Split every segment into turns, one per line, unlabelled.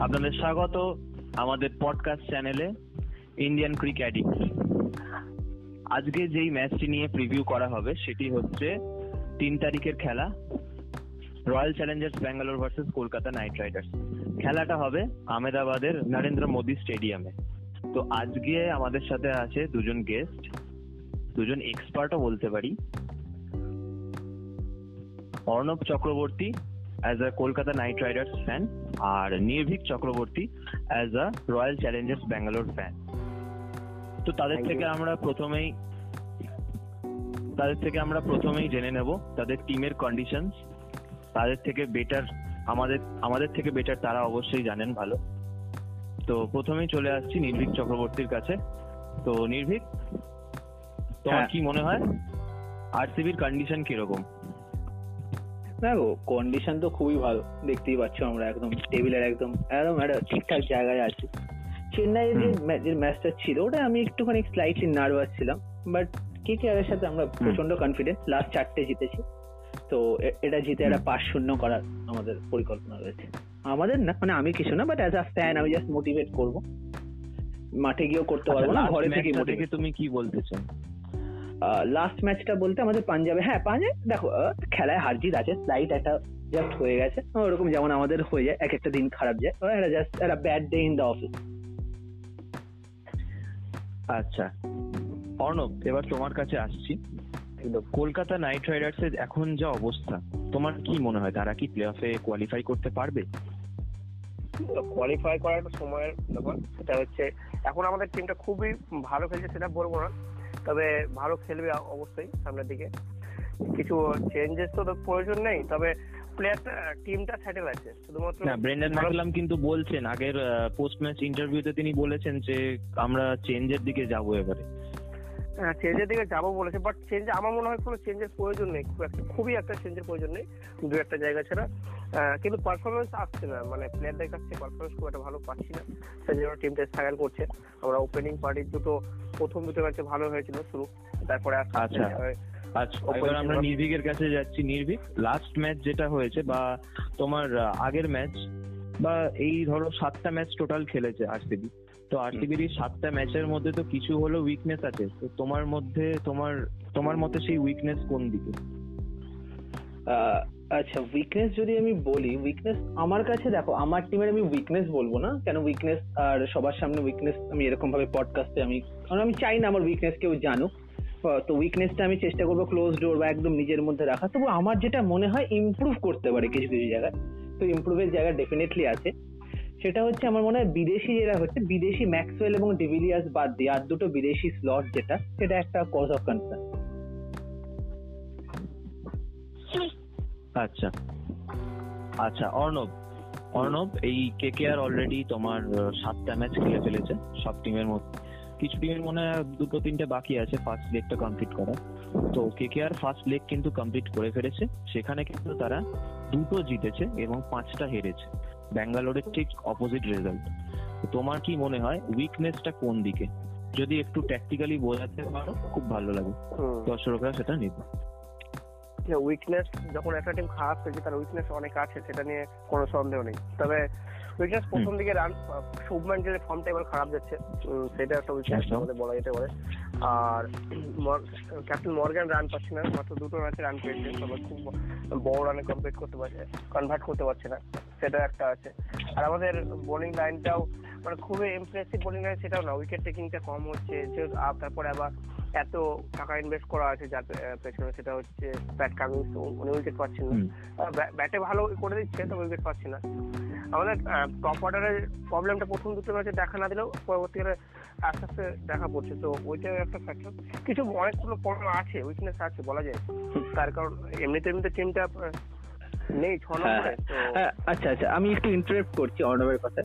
আপনাদের স্বাগত আমাদের পডকাস্ট চ্যানেলে ইন্ডিয়ান ক্রিক আজকে যেই ম্যাচটি নিয়ে প্রিভিউ করা হবে, সেটি হচ্ছে তিন তারিখের খেলা Royal Challengers Bangalore versus Kolkata Knight Riders খেলাটা হবে আহমেদাবাদের নরেন্দ্র মোদী স্টেডিয়ামে। তো আজকে আমাদের সাথে আছে দুজন গেস্ট দুজন এক্সপার্টও বলতে পারি। Arnab Chakraborty as a Kolkata Knight Riders fan R Nirbhik Chakraborty as a Royal Challengers Bangalore fan তো তাদের থেকে আমরা প্রথমেই তাদের থেকে আমরা প্রথমেই জেনে নেব তাদের টিমের কন্ডিশন তাদের থেকে বেটার আমাদের আমাদের থেকে বেটার তারা অবশ্যই জানেন ভালো। তো প্রথমেই চলে আসছি নির্ভীক চক্রবর্তীর কাছে। তো নির্ভীক তোমার
হ্যাঁ।
কি মনে হয়? আরসিবির কন্ডিশন কীরকম?
দেখো কন্ডিশন তো খুবই ভালো দেখতেই পাচ্ছ আমরা একদম টেবিলের একদম একদম একটা ঠিকঠাক জায়গায় আছি। চেন্নাইয়ের যে ম্যাচটা ছিল ওটা আমি একটুখানি স্লাইটলি নার্ভাস ছিলাম বাট কে কে এর সাথে আমরা প্রচণ্ড কনফিডেন্ট লাস্ট চারটে জিতেছি। তো এটা জিতে একটা পাঁচ শূন্য করার আমাদের পরিকল্পনা রয়েছে। আমাদের না মানে আমি কিছু না বাট অ্যাজ আ ফ্যান আমি জাস্ট মোটিভেট করব। মাঠে গিয়েও করতে পারব না ঘরে থেকে
তুমি কি বলতে চাও?
লাস্ট ম্যাচটা বলতে আমাদের পাঞ্জাবে হ্যাঁ পাঞ্জাব দেখো আহ, খেলায় হার জিত আছে স্লাইট একটা জাস্ট হয়ে গেছে ওরকম যেমন আমাদের হয়ে যায় এক একটা দিন খারাপ যায় ও একটা জাস্ট একটা bad day in the office
আচ্ছা অর্ণব এবার তোমার কাছে আসছি। কলকাতা নাইট রাইডার্স এর এখন যা অবস্থা তোমার কি মনে হয় তারা কি প্লে অফে কোয়ালিফাই করতে পারবে?
কোয়ালিফাই করার একটা সময়ের ব্যাপার সেটা হচ্ছে এখন আমাদের টিমটা খুবই ভালো খেলছে সেটা বলব না। তবে ভালো খেলবে অবশ্যই সামনের দিকে। কিছু চেঞ্জেস তো প্রয়োজন নেই তবে প্লেয়ারটা টিমটা স্যাটেল আছে। শুধুমাত্র
না ব্রেন্ডন ম্যাকলাম কিন্তু বলছেন আগের পোস্ট ম্যাচ ইন্টারভিউতে তিনি বলেছেন যে আমরা চেঞ্জের দিকে যাব এবারে।
চেঞ্জের দিকে যাব বলেছে বাট চেঞ্জ আমার মনে হয় কোনো চেঞ্জের প্রয়োজন নেই খুব একটা খুবই একটা চেঞ্জের প্রয়োজন নেই দু একটা জায়গা ছাড়া কিন্তু পারফরমেন্স আসছে না মানে প্লেয়ারদের কাছ থেকে পারফরমেন্স খুব একটা ভালো পাচ্ছি না সেই জন্য টিমটা স্ট্রাগল করছে আমরা ওপেনিং পার্টির দুটো প্রথম দুটো ম্যাচে ভালো হয়েছিল শুরু তারপরে
আচ্ছা। আচ্ছা এবার আমরা। নির্ভীকের কাছে যাচ্ছি নির্ভীক লাস্ট ম্যাচ যেটা হয়েছে বা তোমার আগের ম্যাচ বা এই ধরো সাতটা ম্যাচ টোটাল খেলেছে আরসিবি তো আরসিবির এই সাতটা ম্যাচের মধ্যে তো কিছু হলো উইকনেস আছে। তো তোমার মধ্যে, তোমার তোমার মতে সেই উইকনেস কোন দিকে?
আচ্ছা উইকনেস যদি আমি বলি উইকনেস আমার কাছে দেখো, আমার টিমের আমি উইকনেস বলব না। কেন উইকনেস আর সবার সামনে উইকনেস আমি এরকম ভাবে পডকাস্টে আমি, কারণ আমি চাই না আমার উইকনেস কেউ জানুক। তো উইকনেসটা আমি চেষ্টা করব ক্লোজ ডোর বা একদম নিজের মধ্যে রাখা। তবু আমার যেটা মনে হয় ইমপ্রুভ করতে পারে কিছু কিছু জায়গায়। তো ইমপ্রুভের জায়গা ডেফিনেটলি আছে। সেটা হচ্ছে আমার মনে হয় বিদেশি যেটা হচ্ছে, বিদেশি ম্যাক্সওয়েল এবং ডিভিলিয়ার্স বাদ দিয়ে, আর দুটো বিদেশি স্লট যেটা, সেটা একটা কজ অফ কনসার্ন
আচ্ছা। আচ্ছা অর্ণব। অর্ণব, এই কে কে আর অলরেডি তোমার সাতটা ম্যাচ খেলে ফেলেছে, সব টিমের মধ্যে। কিছু টিমের মনে হয় দুটো, তিনটে বাকি আছে ফার্স্ট লেগটা কমপ্লিট করা তো K K R first leg কিন্তু কমপ্লিট করে ফেলেছে। সেখানে কিন্তু তারা দুটো জিতেছে এবং পাঁচটা হেরেছে। ব্যাঙ্গালোরের ঠিক অপোজিট রেজাল্ট তোমার কি মনে হয় উইকনেসটা কোন দিকে? যদি একটু ট্যাকটিক্যালি বোঝাতে পারো খুব ভালো লাগে। দর্শকরা সেটা নেবে।
উইকনেস যখন একটা টিম খারাপ হয়েছে তার উইকনেস অনেক আছে সেটা নিয়ে কোনো সন্দেহ নেই। তবে উইকনেস প্রথম দিকে রান শুভমান গিলের ফর্মটা এবার খারাপ যাচ্ছে সেটা একটা। আমাদের বলা যেতে পারে। আর ক্যাপ্টেন মর্গান রান পাচ্ছে না মাত্র দুটো ম্যাচে রান পেয়েছে তবে খুব বড় রানে কমপ্লিট করতে পারছে কনভার্ট করতে পারছে না সেটা একটা আছে। আর আমাদের বোলিং লাইনটাও মানে খুবই ইমপ্রেসিভ বোলিং লাইন সেটাও না উইকেট টেকিংটা কম হচ্ছে যে তারপরে আবার এত টাকা ইনভেস্ট করা আছে যার পেছনে সেটা হচ্ছে প্যাট কামিংস উনি উইকেট পাচ্ছেন না। ব্যাটে ভালো করে দিচ্ছে তবে উইকেট পাচ্ছে না। আমাদের টপ অর্ডারের প্রবলেমটা প্রথম দুটো ম্যাচে দেখা না দিলেও পরবর্তীকালে আস্তে আস্তে দেখা পড়ছে। তো ওইটাও একটা ফ্যাক্টর কিছু অনেকগুলো প্রবলেম আছে উইকনেস আছে বলা যায়। তার কারণ এমনিতে এমনিতে টিমটা নেই ছ নম্বরে
হ্যাঁ, আচ্ছা আচ্ছা আমি একটু ইন্টারেক্ট করছি অর্ণবের কথা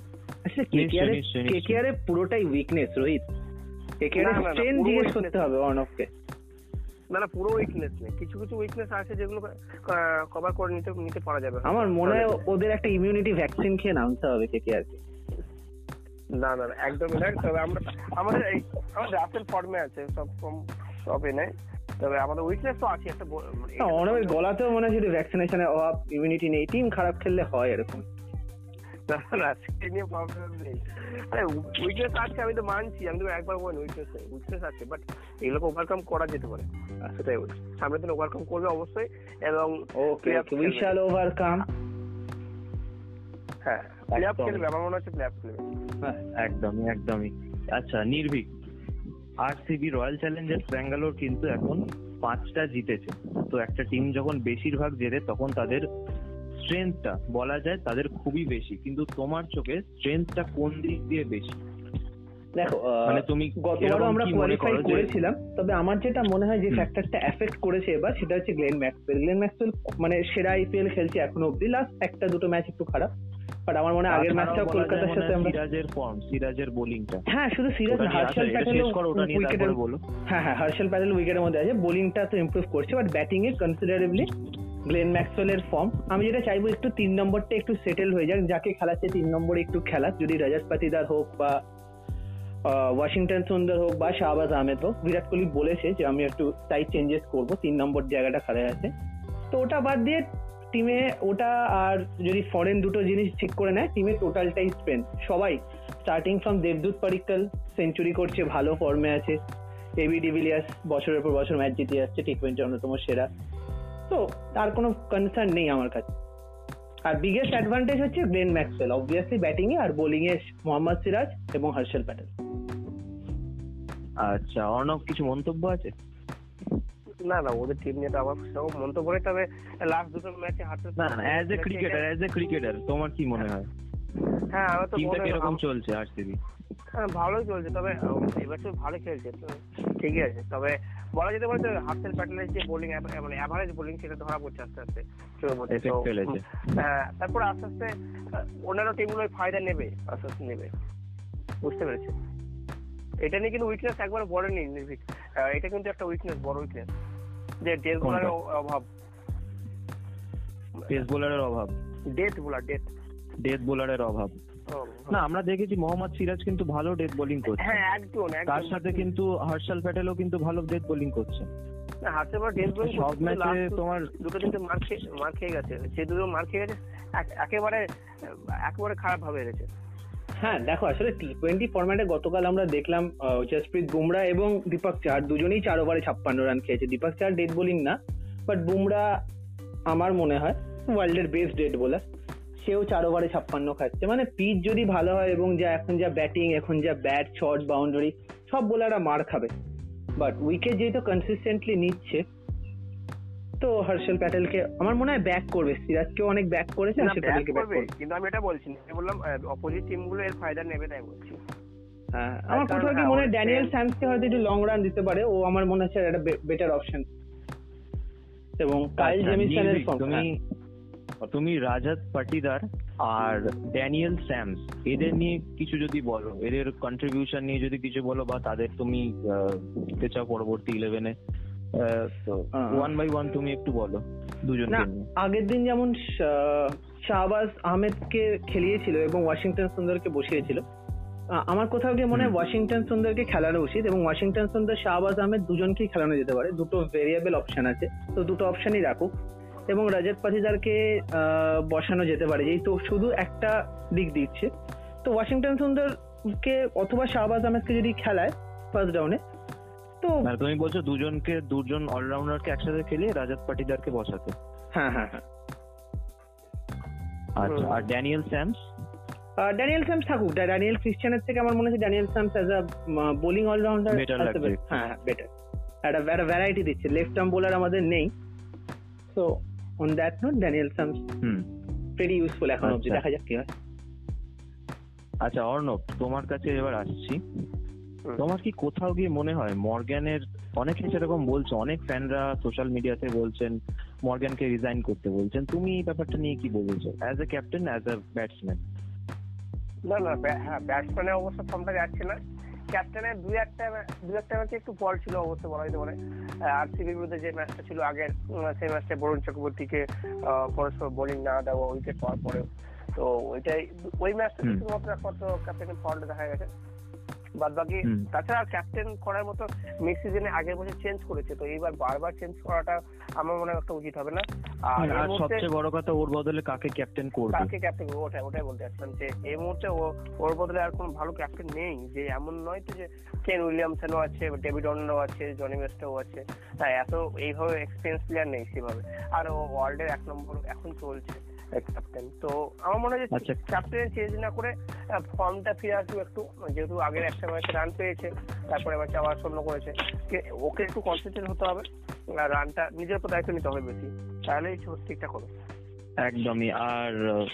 আচ্ছা কেকেআর। কেকেআর এর পুরোটাই উইকনেস রোহিত। কেকেআর স্ট্রেন জিজ্ঞেস করতে হবে অর্ণবকে।
না না পুরো উইকনেস নেই। কিছু কিছু উইকনেস আছে যেগুলো কভার করে নিতে নিতে পারা যাবে।
আমার মনে হয় ওদের একটা ইমিউনিটি ভ্যাকসিন খেয়ে নামতে হবে কেকেআর কে।
না না না একদমই না। তবে আমরা আমাদের এই আমাদের রাসেল ফর্মে আছে সব সব- এনে তবে আমাদের উইকনেস তো আছে একটা
গলাতেও মনে হয় যদি ভ্যাকসিনেশনের অভাব ইমিউনিটি নেই টিম খারাপ খেললে হয় এরকম।
না নিয়ে প্রবলেম নেই। আরে উইকনেস আছে আমি তো মানছি আমি তো একবার বলি উইকনেস উইকনেস আছে বাট এগুলোকে ওভারকাম করা যেতে পারে। সেটাই বলছি সামনের দিন ওভারকাম করবে অবশ্যই এবং
ওকে উই শ্যাল ওভারকাম
হ্যাঁ প্লে
একদম।
খেলবে আমার মনে হচ্ছে প্লে খেলবে।
একদমই একদমই। আচ্ছা Nirbhik RCB Royal Challengers Bangalore কিন্তু এখন পাঁচটা জিতেছে। তো একটা টিম যখন বেশিরভাগ জেতে তখন তাদের স্ট্রেংথটা বলা যায় তাদের খুবই বেশি। কিন্তু তোমার চোখে স্ট্রেংথটা কোন দিক দিয়ে বেশি?
দেখো
মানে তুমি
গতবারও আমরা কোয়ালিফাই করেছিলাম তবে আমার যেটা মনে হয় যে ফ্যাক্টরটা এফেক্ট করেছে এবার সেটা হচ্ছে গ্লেন ম্যাক্সওয়েল গ্লেন ম্যাক্সওয়েল মানে সেরা আইপিএল খেলছে এখনও অব্দি লাস্ট একটা দুটো ম্যাচ একটু খারাপ বাট আমার মনে আগের ম্যাচটাও কলকাতার সাথে আমরা
সিরাজের ফর্ম সিরাজের বোলিংটা
হ্যাঁ শুধু
করো, ওটা নিয়ে
উইকেটের
বলো।
হ্যাঁ হ্যাঁ হার্ষল প্যাটেল উইকেটের মধ্যে আছে। বোলিংটা তো ইমপ্রুভ করছে বাট ব্যাটিং এ কনসিডারেবলি গ্লেন ম্যাক্সওয়েলের ফর্ম আমি যেটা চাইব একটু তিন নম্বরটা একটু সেটেল হয়ে যাক, যাকে খেলাচ্ছে তিন নম্বরে একটু খেলা। যদি রজত পাতিদার হোক বা ওয়াশিংটন সুন্দর হোক বা শাহবাজ আহমেদ হোক, বিরাট কোহলি বলেছে যে আমি একটু তাই চেঞ্জেস করব, তিন নম্বর জায়গাটা খারাপ আছে। তো ওটা বাদ দিয়ে টিমে ওটা আর যদি ফরেন দুটো জিনিস ঠিক করে নেয় টিমে টোটালটাই স্পেন সবাই starting from Debdut Padikkal century করছে, ভালো ফর্মে আছে। এবি ডিভিলিয়ার্স বছরের পর বছর ম্যাচ জিতে যাচ্ছে টি টোয়েন্টি অন্যতম সেরা। তো তার কোনো কনসার্ন নেই আমার কাছে। আর বিগেস্ট অ্যাডভান্টেজ হচ্ছে গ্লেন ম্যাক্সওয়েল অবভিয়াসলি ব্যাটিং এ আর বোলিং এ মোহাম্মদ সিরাজ এবং হর্ষল প্যাটেল
আচ্ছা অর্ণব কিছু মন্তব্য আছে?
না না ওদের টিম নিয়ে তো আমার সেরকম মন্তব্য নেই তবে লাস্ট দুটো ম্যাচে হারতে
না না as a cricketer as a cricketer তোমার কি মনে হয়?
হ্যাঁ আমার তো
টিমটা
মনে হয়
কীরকম
আম-
চলছে আরসিবি
হ্যাঁ ভালোই চলছে তবে তো ভালো খেলছে তো ঠিকই আছে তবে বলা যেতে পারে যে হার্সেল প্যাটেলের যে বোলিং মানে অ্যাভারেজ বোলিং সেটা ধরা পড়ছে আস্তে আস্তে শুরুর মধ্যে। হ্যাঁ, তারপর আস্তে আস্তে অন্যান্য টিমগুলো ফায়দা নেবে আস্তে আস্তে নেবে। বুঝতে পেরেছে। এটা নিয়ে কিন্তু উইকনেস একবার বড়েনি নির্ভীক। এটা কিন্তু একটা উইকনেস বড় উইকনেস যে ডেথ? বোলারের অভাব।
পেস বোলারের অভাব।
ডেথ বোলার ডেথ
ডেথ বোলারের অভাব। না আমরা দেখেছি মোহাম্মদ সিরাজ কিন্তু ভালো ডেথ বোলিং করছে।
হ্যাঁ একদম
তার সাথে কিন্তু হর্ষল প্যাটেলও কিন্তু ভালো ডেথ বোলিং করছে।
হাতে পর ডেথ বোলিং
সব ম্যাচে তোমার
দুটো কিন্তু মার খেয়ে মার খেয়ে গেছে। সে দুটো মার খেয়ে গেছে একেবারে একেবারে খারাপ ভাবে
হ্যাঁ দেখো আসলে টি টোয়েন্টি ফরম্যাটে গতকাল আমরা দেখলাম আহ, জসপ্রীত বুমরা এবং দীপক চার দুজনেই চার ওভারে ছাপ্পান্ন রান খেয়েছে। দীপক চার ডেড বোলিং না বাট বুমরা আমার মনে হয় ওয়ার্ল্ডের বেস্ট ডেড বোলার সেও চার ওভারে ছাপ্পান্ন খাচ্ছে। মানে পিচ যদি ভালো হয় এবং যা এখন যা ব্যাটিং এখন যা ব্যাট শর্ট বাউন্ডারি সব বোলাররা মার খাবে। বাট উইকেট যেহেতু কনসিস্টেন্টলি নিচ্ছে তো হর্ষল প্যাটেলকে আমার মনে হয় ব্যাক করবে। সিরাজকেও অনেক ব্যাক করেছে
না,
হর্ষল প্যাটেলকে ব্যাক
করবে, কিন্তু আমি এটা বলছি না। আমি বললাম অপোজিট টিমগুলো এর ফায়দা নেবে তাই বলছি।
হ্যাঁ আমার কোথাও কি
হ্যাঁ,
মনে হয় ড্যানিয়েল স্যামসকে হয়তো একটু লং রান দিতে পারে। ও আমার মনে হচ্ছে একটা বেটার অপশন এবং কাইল জেমিসনের ফর্ম
তুমি রাজাত পাটিদার আর ড্যানিয়েল স্যামস এদের নিয়ে কিছু যদি বলো এদের কন্ট্রিবিউশন নিয়ে যদি কিছু বলো বা তাদের তুমি দিতে চাও পরবর্তী ইলেভেনে। ওয়ান বাই ওয়ান তুমি একটু বলো দুজনকে
না
নিয়ে
আগের দিন যেমন শাহবাজ আহমেদকে খেলিয়েছিল এবং ওয়াশিংটন সুন্দরকে বসিয়েছিল আমার কোথাও গিয়ে মনে হয়। ওয়াশিংটন সুন্দরকে খেলানো উচিত এবং ওয়াশিংটন সুন্দর শাহবাজ আহমেদ দুজনকেই খেলানো যেতে পারে দুটো ভেরিয়েবল অপশন আছে তো দুটো অপশনই রাখুক এবং রজত পাতিদারকে বসানো যেতে পারে। যেহেতু শুধু একটা দিক দিচ্ছে। তো ওয়াশিংটন সুন্দরকে অথবা শাহবাজ আহমেদকে যদি খেলায় ফার্স্ট ডাউনে তো
মানে তুমি বলছো দুজনকে দুজন অলরাউন্ডারকে একসাথে খেলিয়ে রাজাত পাটিদারকে বসাতে।
হ্যাঁ হ্যাঁ হ্যাঁ।
আচ্ছা। আর ড্যানিয়েল স্যামস
ড্যানিয়েল স্যামস থাকুক। ড্যানিয়েল ক্রিশ্চিয়ানের থেকে আমার মনে হচ্ছে Daniel Sams as a bowling allrounder
লাগবে।
হ্যাঁ হ্যাঁ বেটার একটা একটা ভ্যারাইটি দিচ্ছে। লেফট আর্ম বোলার আমাদের নেই। So on that note Daniel Sams
hmm.
Very useful এখন অব্দি
আচ্ছা।
দেখা যাক কি হয়।
আচ্ছা অর্ণব তোমার কাছে এবার আসছি। তোমার কি কোথাও গিয়ে মনে হয় মর্গ্যানের অনেকে সেরকম বলছে অনেক ফ্যানরা সোশ্যাল মিডিয়াতে বলছেন মর্গ্যানকে রিজাইন করতে বলছেন। তুমি এই ব্যাপারটা নিয়ে কি বলছো as a captain as a batsman
না না হ্যাঁ ব্যাটসম্যানের অবশ্য ফর্মটা যাচ্ছে না। ক্যাপ্টেনের দুই একটা দু দুই একটা ম্যাচে একটু ফল ছিল অবশ্য বলা যেতে পারে। আরসিবির বিরুদ্ধে যে ম্যাচটা ছিল আগের সেই ম্যাচটা বরুণ চক্রবর্তীকে পরস্পর বোলিং না দেওয়া উইকেট পাওয়ার পরেও। তো ওইটাই ওই ম্যাচটা। শুধুমাত্র একমাত্র ক্যাপ্টেনের ফলটা দেখা গেছে। বাদ বাকি তাছাড়া ক্যাপ্টেন করার মতো মিড সিজনে আগের বছর চেঞ্জ করেছে তো এইবার বারবার চেঞ্জ করাটা আমার মনে হয় একটা উচিত হবে না। আর
সবচেয়ে বড় কথা ওর বদলে কাকে ক্যাপ্টেন করবে?
কাকে ক্যাপ্টেন ওটাই ওটাই বলতে চাচ্ছিলাম যে এই মুহূর্তে ওর বদলে আর কোনো ভালো ক্যাপ্টেন নেই যে এমন নয় তো যে কেন উইলিয়ামসনও আছে ডেভিড অন্ডও আছে জনি ওয়েস্টও আছে। তাই এত এইভাবে এক্সপিরিয়েন্স প্লেয়ার নেই সেভাবে। আর ও ওয়ার্ল্ডের এক নম্বর এখন চলছে। ক্যাপ্টেন তো আমার মনে হয় যে
আচ্ছা।
ক্যাপ্টেন চেঞ্জ না করে ফর্মটা ফিরে আসবে একটু যেহেতু আগের একটা ম্যাচে রান পেয়েছে তারপরে ম্যাচে আবার শূন্য করেছে। ওকে একটু কনসেন্ট্রেট হতে হবে আর রানটা নিজের উপর দায়িত্ব নিতে হবে বেশি। তাহলেই ঠিকঠাক হবে।
একদমই আর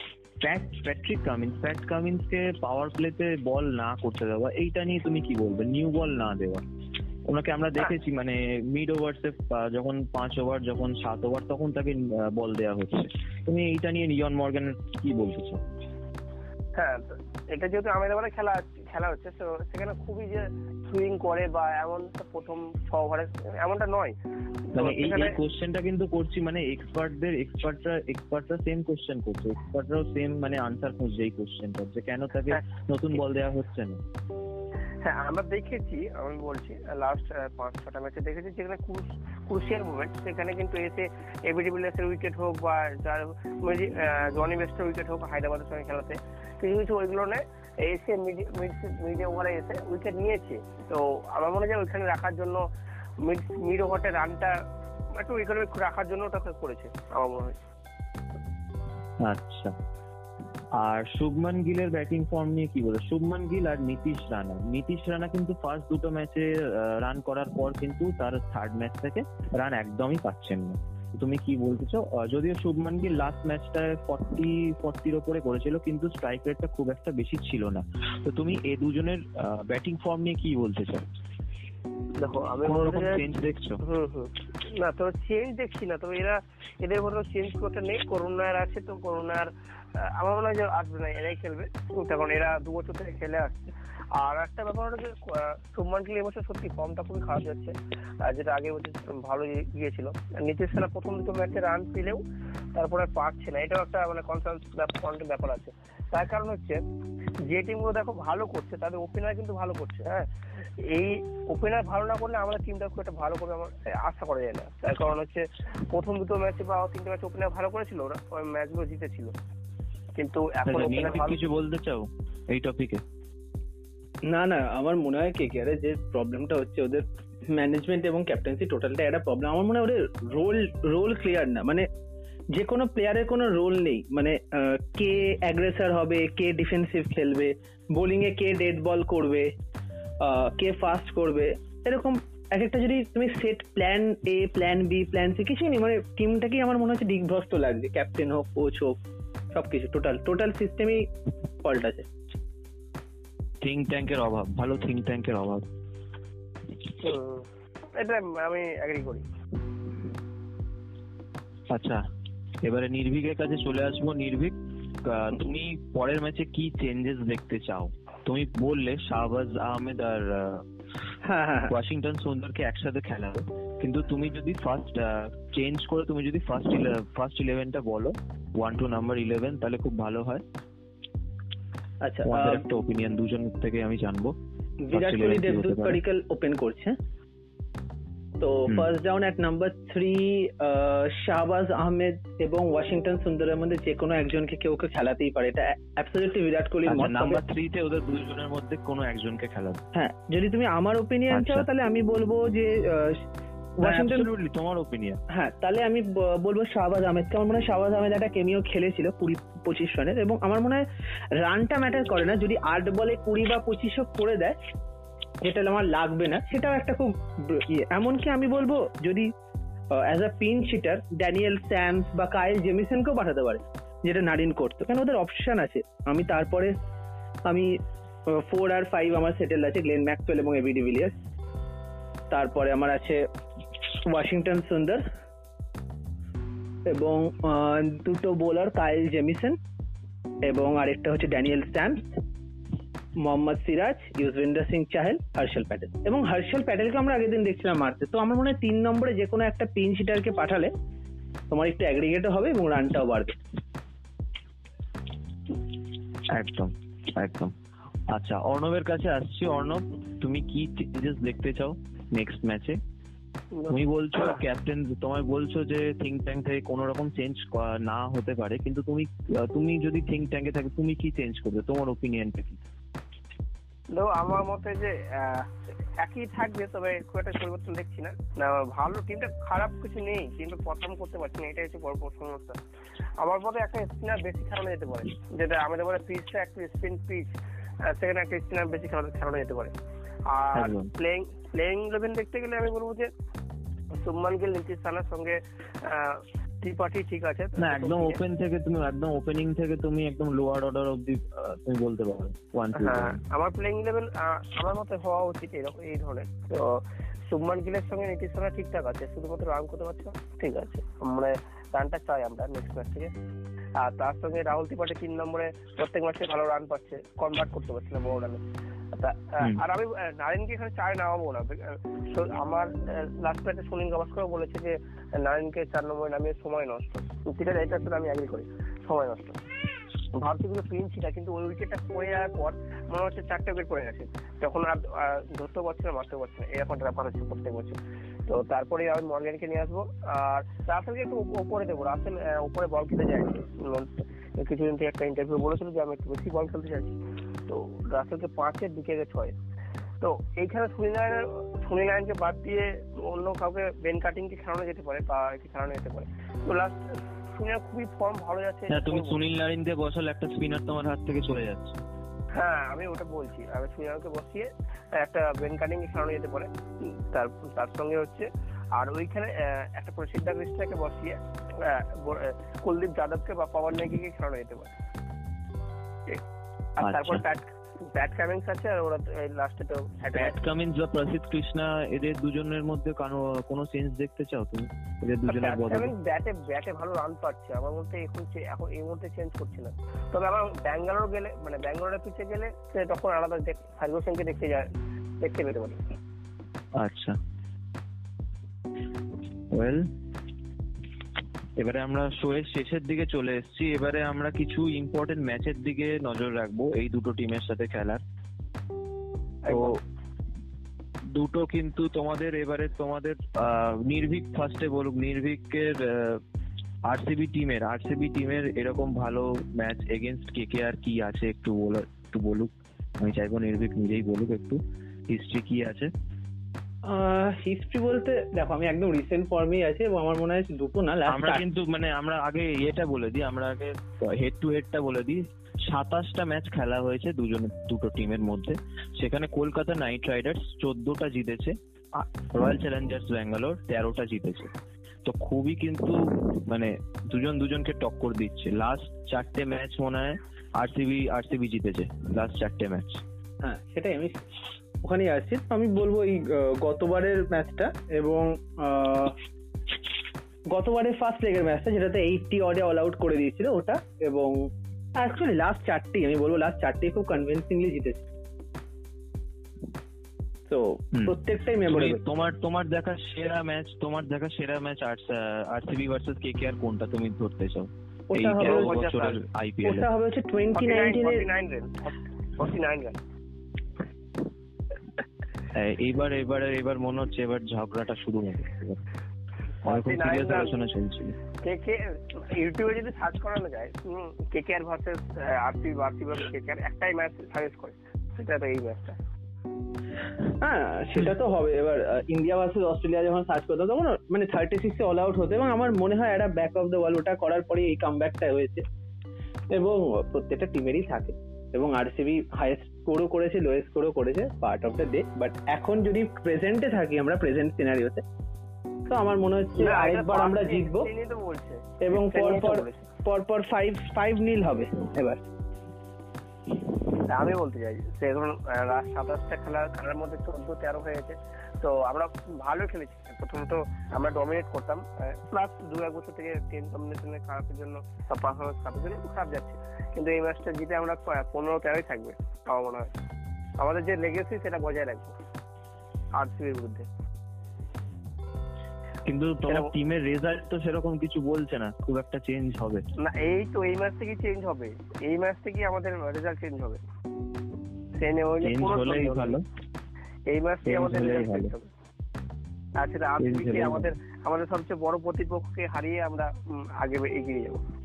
প্যাট প্যাট্রিক কামিন্স প্যাট কামিন্সকে পাওয়ার প্লেতে বল না করতে দেওয়া এইটা নিয়ে তুমি কি বলবে? নিউ বল না দেওয়া। ওনাকে আমরা দেখেছি মানে মিড ওভার্সে যখন পাঁচ ওভার যখন সাত ওভার তখন তাকে বল দেওয়া হচ্ছে। তুমি এইটা নিয়ে নিয়ন মর্গান কি বলতে চাও
হ্যাঁ এটা যেহেতু আমেদাবাদে খেলা খেলা হচ্ছে তো সেখানে খুবই যে সুইং করে বা এমন প্রথম ছ ওভারে এমনটা নয়।
মানে এই এই কোশ্চেনটা কিন্তু করছি মানে এক্সপার্টদের এক্সপার্টরা এক্সপার্টরা সেম কোশ্চেন করছে। এক্সপার্টরাও সেম মানে আনসার খুঁজছে এই কোশ্চেনটা যে কেন তাকে
হ্যাঁ।
নতুন বল দেওয়া হচ্ছে না।
হ্যাঁ আমরা দেখেছি, আমি বলছি লাস্ট পাঁচ, ছটা ম্যাচে দেখেছি যেখানে ক্রুশিয়াল মুভমেন্ট সেখানে কিন্তু এসে এবিডি বিলিয়ার্সের উইকেট হোক বা যার জনি বেস্টের উইকেট হোক, হায়দ্রাবাদের সঙ্গে খেলাতে, কিছু কিছু ওইগুলো নেয়, এসে মিড ওভারে এসে উইকেট নিয়েছে। তো আমার মনে হয় ওইখানে রাখার জন্য মিড মিড ওভারটা রানটা একটু ইকোনমিক রাখার জন্য ওটাকে করেছে, আমার মনে হয়।
আচ্ছা। আর শুভমান গিলের ব্যাটিং ফর্ম নিয়ে কি বলব? শুভমান গিল আর নীতিশ রানা। নীতিশ রানা কিন্তু ফার্স্ট দুটো ম্যাচে রান করার পর কিন্তু তার থার্ড ম্যাচ থেকে রান একদমই পাচ্ছেন না। তুমি কি বলতে চাও? যদিও শুভমান গিল লাস্ট ম্যাচটায় ফর্টি ফর্টির ওপরে করেছিল কিন্তু স্ট্রাইক রেটটা খুব একটা বেশি ছিল না। তো তুমি এ দুজনের ব্যাটিং ফর্ম নিয়ে কি বলতে চাও?
দেখো আমি
চেঞ্জ দেখছ?
না, তো চেঞ্জ দেখছি না, তবে এরা, এদের মধ্যে চেঞ্জ করতে নেই, করোনার আছে তো, করোনার আমার মনে হয় যে আসবে না, এরাই খেলবে। তখন এরা দু বছর থেকে খেলে আসছে। আর একটা ব্যাপার হলো যে শুভমান গিল এবছর সত্যি ফর্মটা খুবই খারাপ যাচ্ছে যেটা আগে বছর ভালো গিয়েছিল নীতিশ রানা প্রথম দুটো ম্যাচে রান পেলেও তারপরে পারছে না, এটাও একটা মানে কনসার্ন ব্যাপার আছে। তার কারণ হচ্ছে যে টিমগুলো দেখো ভালো করছে তাদের ওপেনার কিন্তু ভালো করছে হ্যাঁ? এই ওপেনার ভালো না করলে আমাদের টিমটা খুব একটা ভালো করবে আমার আশা করা যায় না। তার কারণ হচ্ছে প্রথম দুটো ম্যাচে বা তিনটে ম্যাচে ওপেনার ভালো করেছিল ওরা ওই ম্যাচগুলো জিতেছিল। কিন্তু এখন
কিছু বলতে চাও এই টপিকে
না না আমার মনে হয় কে কে যে প্রবলেমটা হচ্ছে ওদের ম্যানেজমেন্ট এবং ক্যাপ্টেন্সি টোটালটা একটা প্রবলেম আমার মনে হয় ওদের রোল রোল ক্লিয়ার না। মানে যে কোনো প্লেয়ারের কোনো রোল নেই। মানে কে অ্যাগ্রেসার হবে কে ডিফেন্সিভ খেলবে বোলিং এ কে ডেড বল করবে কে ফাস্ট করবে এরকম এক একটা যদি তুমি set plan A plan B plan C কিছুই নেই। মানে টিমটাকেই আমার মনে হচ্ছে দিগ্ভ্রস্ত লাগছে ক্যাপ্টেন হোক কোচ হোক সবকিছু। টোটাল টোটাল সিস্টেমই ফল্ট আছে।
থিঙ্ক ট্যাঙ্কের অভাব। ভালো থিঙ্ক ট্যাঙ্কের অভাব।
এটা আমি এগ্রি করি।
আচ্ছা। এবারে নির্ভীকের কাছে চলে আসব। নির্ভীক তুমি পরের ম্যাচে কি চেঞ্জেস দেখতে চাও? তুমি বললে শাহবাজ আহমেদ আর
হ্যাঁ হ্যাঁ হ্যাঁ।
ওয়াশিংটন সুন্দরকে একসাথে খেলাবে। কিন্তু তুমি যদি ফার্স্ট চেঞ্জ করে তুমি যদি ফার্স্ট ফার্স্ট ইলেভেনটা বলো ওয়ান টু নাম্বার ইলেভেন তাহলে খুব ভালো হয়।
আচ্ছা
একটা ওপিনিয়ন দুজন থেকে আমি জানব।
বিরাট কোহলি দেবদূত
পারে?
পাডিক্কল ওপেন করছে। তো first down at number three Shahbaz Ahmed এবং ওয়াশিংটন সুন্দরের মধ্যে যে কোনো একজনকে কেউ কেউ খেলাতেই পারে। এটা অ্যাবসলিউটলি বিরাট কোহলির মত। তবে-
নাম্বার থ্রিতে ওদের দুজনের মধ্যে কোনো একজনকে খেলাবে
হ্যাঁ যদি তুমি আমার ওপিনিয়ন
আচ্ছা।
চাও তাহলে আমি বলব যে ওয়াশিংটন
তোমার ওপিনিয়ন
হ্যাঁ তাহলে আমি বলব শাহবাজ আমার মনে হয় শাহবাজ আহমেদ একটা কেমিও খেলেছিল কুড়ি পঁচিশ রানের? এবং আমার মনে হয় রানটা ম্যাটার করে না। যদি আট বলে কুড়ি বা পঁচিশও করে দেয় যেটা আমার লাগবে না, সেটাও একটা খুব ইয়ে। এমনকি আমি বলব, যদি as a pinch hitter Daniel Sams বা কায়েল জেমিসনকেও পাঠাতে পারে, যেটা নারিন করতো। কেন ওদের অপশন আছে। আমি তারপরে, আমি ফোর আর ফাইভ আমার সেটেল আছে গ্লেন ম্যাক্সওয়েল এবং এবি ডিভিলিয়ার্স তারপরে আমার আছে ওয়াশিংটন সুন্দর এবং দুটো বোলার কায়েল জেমিসন এবং আরেকটা হচ্ছে ড্যানিয়েল স্ট্যাম্পস মোহাম্মদ সিরাজ, ইউজবেন্দ্র সিং চাহেল, হর্ষল প্যাটেল। এবং হর্ষল প্যাটেলকে আমরা আগের দিন দেখছিলাম মারতে। তো আমার মনে হয় তিন নম্বরে যে কোনো একটা পিন শিটারকে পাঠালে তোমার একটু অ্যাগ্রিগেটও হবে এবং রানটাও বাড়বে।
একদম একদম। আচ্ছা অর্ণবের কাছে আসছি। অর্ণব, তুমি কি চেঞ্জেস দেখতে চাও নেক্সট ম্যাচে তুমি বলছো ক্যাপ্টেন তোমায় বলছো যে থিঙ্ক ট্যাঙ্ক থেকে কোনো রকম চেঞ্জ না হতে পারে, কিন্তু তুমি তুমি যদি থিঙ্ক ট্যাঙ্কে থাকে, তুমি কি চেঞ্জ করবে? তোমার ওপিনিয়নটা কি?
দেখো আমার মতে যে একই থাকবে তবে খুব একটা পরিবর্তন দেখছি না। না ভালো টিমটা খারাপ কিছু নেই কিন্তু প্রথম করতে পারছি না এটাই হচ্ছে বড় সমস্যা আমার মতে একটা স্পিনার বেশি খেলানো যেতে পারে। যেটা আমাদের বলে পিচটা একটা স্পিন পিচ সেখানে একটা স্পিনার বেশি খেলানো খেলানো যেতে পারে। আর। প্লেইং প্লেইং ইলেভেন দেখতে গেলে আমি বলব যে সুম্মান গিল নীতিশ রানার সঙ্গে ত্রিপাঠি ঠিক আছে
না একদম ওপেন থেকে তুমি একদম ওপেনিং থেকে তুমি একদম লোয়ার অর্ডার আহ, তুমি বলতে পারো ওয়ান
হ্যাঁ আমার প্লেইং ইলেভেন আমার মতে হওয়া উচিত এরকম এই ধরনের। তো শুভমান গিলের সঙ্গে নীতিশ রানা ঠিকঠাক আছে শুধুমাত্র রান করতে পারছে না ঠিক আছে। মানে রানটা চাই আমরা নেক্সট ম্যাচ থেকে। আর তার সঙ্গে রাহুল ত্রিপাঠী তিন নম্বরে প্রত্যেক ম্যাচে ভালো রান পাচ্ছে কনভার্ট করতে পারছে না বড় রানে। আর আমি নারিনকে এখানে চার নামাবো না। আমার লাস্ট ম্যাচে সুনীল গাভাস্কর বলেছে যে নারিনকে চার নম্বরে নামিয়ে সময় নষ্ট। ঠিক আছে এটার সাথে আমি এগ্রি করি। সময় নষ্ট। ভারতীয়গুলো ক্লিন ছিল কিন্তু ওই উইকেটটা পড়ে যাওয়ার পর মনে হচ্ছে চারটে উইকেট পড়ে গেছে। তখন আর আহ, ধরতেও পারছে না মারতেও পারছে না। এরকম একটা ব্যাপার হচ্ছে প্রত্যেক বছর। তো তারপরে আমি মর্গ্যানকে নিয়ে আসব। আর রাসেলকে একটু উপরে দেবো। রাসেল উপরে বল খেলতে যায় কিছুদিন থেকে একটা ইন্টারভিউ বলেছিল যে আমি একটু বেশি বল খেলতে চাইছি। তো রাসেলকে পাঁচের দিকে ছয়। তো এইখানে সুনীল নারায়ণ সুনীল নারায়ণকে বাদ দিয়ে অন্য কাউকে বেন কাটিংকে খেলানো যেতে পারে বা একে খেলানো যেতে পারে। তো লাস্ট খুবই ফর্ম ভালো যাচ্ছে।
হ্যাঁ তুমি সুনীল নারিনকে বসালে একটা স্পিনার তোমার হাত থেকে চলে যাচ্ছে।
হ্যাঁ আমি ওটা বলছি। আমি সুনীলকে বসিয়ে একটা বেন কাটিং খেলানো যেতে পারে। তার তার সঙ্গে হচ্ছে আর ওইখানে একটা প্রসিদ্ধ কৃষ্ণাকে বসিয়ে কুলদীপ যাদবকে বা পাওয়ার নেগিকে খেলানো যেতে পারে। আর
আচ্ছা।
তারপর ব্যাট কামিংস আছে আর ওরা লাস্টে তো
প্যাট কামিন্স বা প্রসিদ্ধ কৃষ্ণা এদের দুজনের মধ্যে কোনো চেঞ্জ দেখতে চাও তুমি? এদের দুজনের বদলে।
ব্যাটে ব্যাটে ভালো রান পাচ্ছে। আমার মতে এখন এখন এই মুহূর্তে চেঞ্জ করছে না। তবে আমার ব্যাঙ্গালোর গেলে মানে ব্যাঙ্গালোরের পিছিয়ে গেলে সে তখন আলাদা ফার্গুসনকে দেখতে যায় দেখতে পেতে পারি।
আচ্ছা। ওয়েল এবারে আমরা শো এর শেষের দিকে চলে এসেছি। এবারে আমরা কিছু ইম্পর্টেন্ট ম্যাচের দিকে নজর রাখব এই দুটো টিমের সাথে খেলার। তো দুটো কিন্তু তোমাদের এবারে তোমাদের আহ, নির্ভীক ফার্স্টে বলুক নির্ভীকের আরসিবি টিমের আরসিবি টিমের এরকম ভালো ম্যাচ এগেনস্ট কে কে আর কি আছে একটু বলো একটু বলুক। আমি চাইব নির্ভীক নিজেই বলুক একটু হিস্ট্রি কি আছে।
হিস্ট্রি বলতে দেখো আমি একদম রিসেন্ট ফর্মেই আছি এবং আমার মনে হয় দুটো না
আমরা কিন্তু মানে আমরা আগে এটা বলে দিই আমরা আগে হেড টু হেডটা বলে দিই। সাতাশটা ম্যাচ খেলা হয়েছে দুজন দুটো টিমের মধ্যে। সেখানে কলকাতা নাইট রাইডার্স চোদ্দটা জিতেছে রয়্যাল চ্যালেঞ্জার্স ব্যাঙ্গালোর তেরোটা জিতেছে। তো খুবই কিন্তু মানে দুজন দুজনকে টক্কর দিচ্ছে। লাস্ট চারটে ম্যাচ মনে হয় আরসিবি আরসিবি জিতেছে লাস্ট চারটে ম্যাচ
হ্যাঁ সেটাই আমি ওখানেই আসছি তো আমি বলব এই গতবারের ম্যাচটা এবং আহ, গতবারের ফার্স্ট লেগের ম্যাচটা যেটাতে এইটটি অডে অল আউট করে দিয়েছিল ওটা এবং অ্যাকচুয়ালি লাস্ট চারটি আমি বলব লাস্ট চারটি খুব কনভিনসিংলি জিতেছে। তো প্রত্যেকটাই মেমোরেবল
তোমার তোমার দেখা সেরা ম্যাচ তোমার দেখা সেরা match RCB versus K K R কোনটা তুমি ধরতে চাও?
ওটা হবে
আইপিএল
ওটা হবে হচ্ছে টোয়েন্টি নাইনটিনের
49 রান 49 রান
এইবার এবারে এবার মনে হচ্ছে এবার ঝগড়াটা শুরু হবে। অনেকক্ষণ সিরিয়াস আলোচনা চলছিল।
কে কে ইউটিউবে যদি সার্চ করানো যায় K K R versus RCB RCB versus K K একটাই ম্যাচ সাজেস্ট করে। সেটা তো এই ম্যাচটা
হ্যাঁ সেটা তো হবে। এবার ইন্ডিয়া ভার্সেস অস্ট্রেলিয়া যখন সার্চ করতো তখন মানে থার্টি সিক্সে অল আউট হতো এবং আমার মনে হয় একটা ব্যাক অফ দ্য ওয়াল ওটা করার পরে এই কামব্যাকটা হয়েছে। এবং প্রত্যেকটা টিমেরই থাকে। এবং আরসিবি হাইয়েস্ট স্কোরও করেছে লোয়েস্ট স্কোরও করেছে part of the day but এখন যদি প্রেজেন্টে থাকি আমরা প্রেজেন্ট সিনারিওতে তো আমার মনে হচ্ছে আরেকবার আমরা জিতবো। এবং পরপর পরপর ফাইভ ফাইভ নীল হবে এবার।
আমি বলতে চাই সে ধরুন সাতাশটা খেলা খেলার মধ্যে চোদ্দ তেরো হয়ে গেছে তো আমরা ভালো খেলেছি। প্রথমত আমরা ডমিনেট করতাম প্লাস দু এক বছর থেকে টেন কম্বিনেশনের খারাপের জন্য পারফরমেন্স খারাপের জন্য একটু খারাপ যাচ্ছে। কিন্তু এই ম্যাচটা জিতে আমরা পনেরো তেরোই থাকবে আমার মনে হয়। আমাদের যে লেগেছে সেটা বজায় রাখব আরসিবির বিরুদ্ধে।
কিন্তু তোমার টিমের রেজাল্ট তো সেরকম কিছু বলছে না খুব একটা চেঞ্জ হবে।
না এই তো এই ম্যাচ থেকেই চেঞ্জ হবে। এই ম্যাচ থেকেই আমাদের রেজাল্ট চেঞ্জ হবে। নিয়ে
চেঞ্জ হলেই ভালো।
এই ম্যাচটি
Change
আমাদের
ভালো।
পেতে হবে। আরসিবিকে আমাদের আমাদের সবচেয়ে বড় প্রতিপক্ষকে হারিয়ে আমরা আগে এগিয়ে যাব।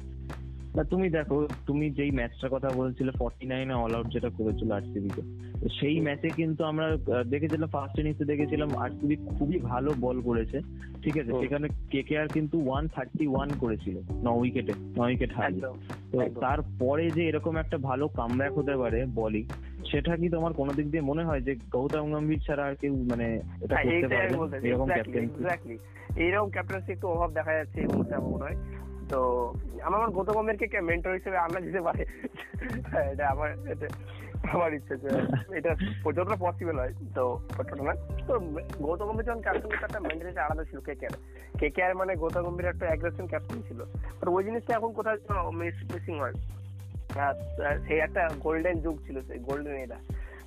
না তুমি দেখো তুমি যেই ম্যাচটার কথা বলছিলে ফর্টি নাইনে অল আউট যেটা করেছিল আরসিবি কে তো সেই ম্যাচে কিন্তু আমরা দেখেছিলাম ফার্স্ট ইনিংসে দেখেছিলাম আরসিবি খুবই ভালো বল করেছে ঠিক আছে। সেখানে কেকেআর কিন্তু ওয়ান থার্টি ওয়ান করেছিল ন উইকেটে ন উইকেট হারিয়ে তো। তারপরে যে এরকম একটা ভালো কামব্যাক হতে পারে বলি সেটা কি তোমার কোনো দিক দিয়ে মনে হয় যে গৌতম গম্ভীর ছাড়া আর কেউ মানে এটা
হ্যাঁ,
করতে পারবে। এরকম
Exactly,
ক্যাপ্টেন্সি
ক্যাপ্টেন্সি একটু অভাব দেখা যাচ্ছে এই মুহূর্তে আমার মনে হয় তো আমার আমার গৌতম গম্ভীরকে মেন্টর হিসেবে আনা যেতে পারে? হ্যাঁ, এটা আমার এটা আমার ইচ্ছে যে এটা যতটা পসিবল হয় তো কতটা না। তো গৌতম গম্ভীর যখন ক্যাপ্টেন একটা মেন্টালিটি আলাদা ছিল কে কে কে কে মানে গৌতম গম্ভীর একটা অ্যাগ্রেশন ক্যাপ্টেন ছিল। বাট ওই জিনিসটা এখন কোথাও মিসিং হয়। আর, আর সেই একটা গোল্ডেন যুগ ছিল সেই গোল্ডেন এটা